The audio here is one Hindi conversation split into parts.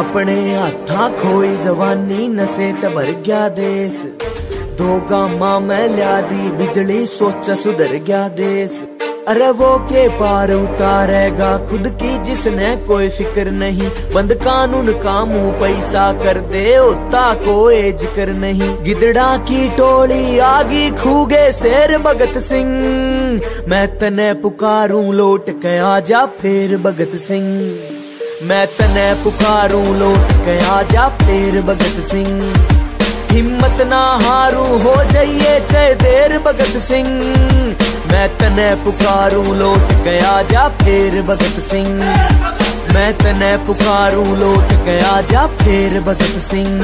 अपने हाथा खोई जवानी नशे ते भर गया देश। दो गामा मैं लिया दी, बिजली सोचा सुधर गया देश। अरे वो के पार उतारेगा, खुद की जिसने कोई फ़िक्र नहीं। बंद कानून का कामू पैसा कर दे होता कोई ज़िक्र नहीं। गिदड़ा की टोली आगी खूगे शेर भगत सिंह। मैं तने पुकारूं, लौट के आजा फिर भगत सिंह। मैं तने पुकारू लौट गया जा फेर भगत सिंह। हिम्मत ना हारू, हो जाइए चाहे देर भगत सिंह। मैं तने पुकारू लौट गया जा फिर भगत सिंह। मैं तने पुकारू लौट गया जा फिर भगत सिंह।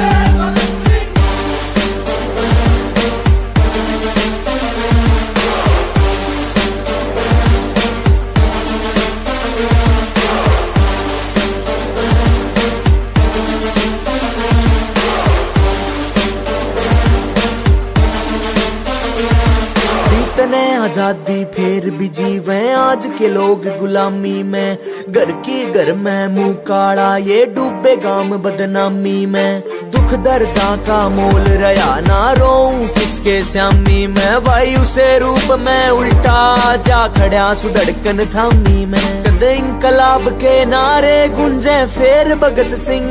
तने आज़ादी फिर भी जीवे। आज के लोग गुलामी में। घर की घर में मुँह काड़ा ये डूबे गाम बदनामी में। दुख दर्दा का मोल रया ना रो किसके श्यामी में। वायु से रूप में उल्टा जा खड़ा सुधड़कन थामी में। कदे इंकलाब के नारे गुंजे फेर भगत सिंह।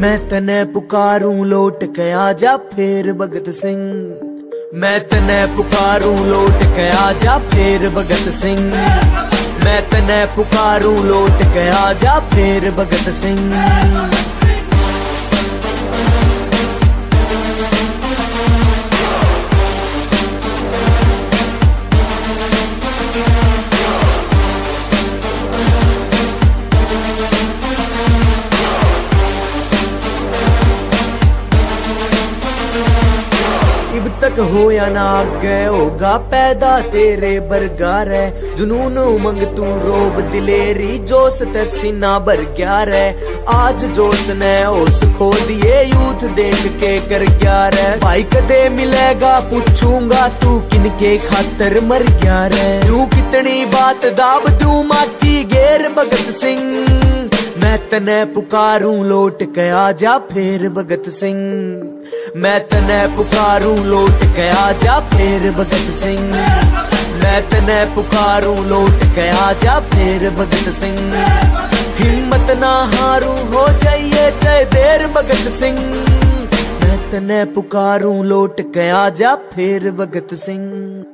मैं तने पुकारूं, लौट के आजा फेर भगत सिंह। मैं तने पुकारू, लौट गया जा फेर भगत सिंह। मैं तने पुकारू, लौट गया जा फेर भगत सिंह। तक हो या ना आगे होगा पैदा तेरे बरगार है जुनून उमंग तू रोब दिलेरी जोश ते सीना भर गया रे आज जोश ने होश खो दिए यूथ देख के कर गया रे भाई कदे मिलेगा पूछूँगा तू किन के खातर मर गया रे यूँ कितनी बात दाब तू माटी गेर भगत सिंह मैं तने पुकारूं, लौट के आजा फिर भगत सिंह। मैं तने पुकारूं, लौट के आजा फिर भगत सिंह। मैं तने पुकारूं, लौट के आजा फिर भगत सिंह। हिम्मत ना हारूं, हो जाइए चाहे देर भगत सिंह। मैं तने पुकारूं, लौट के आजा फिर भगत सिंह।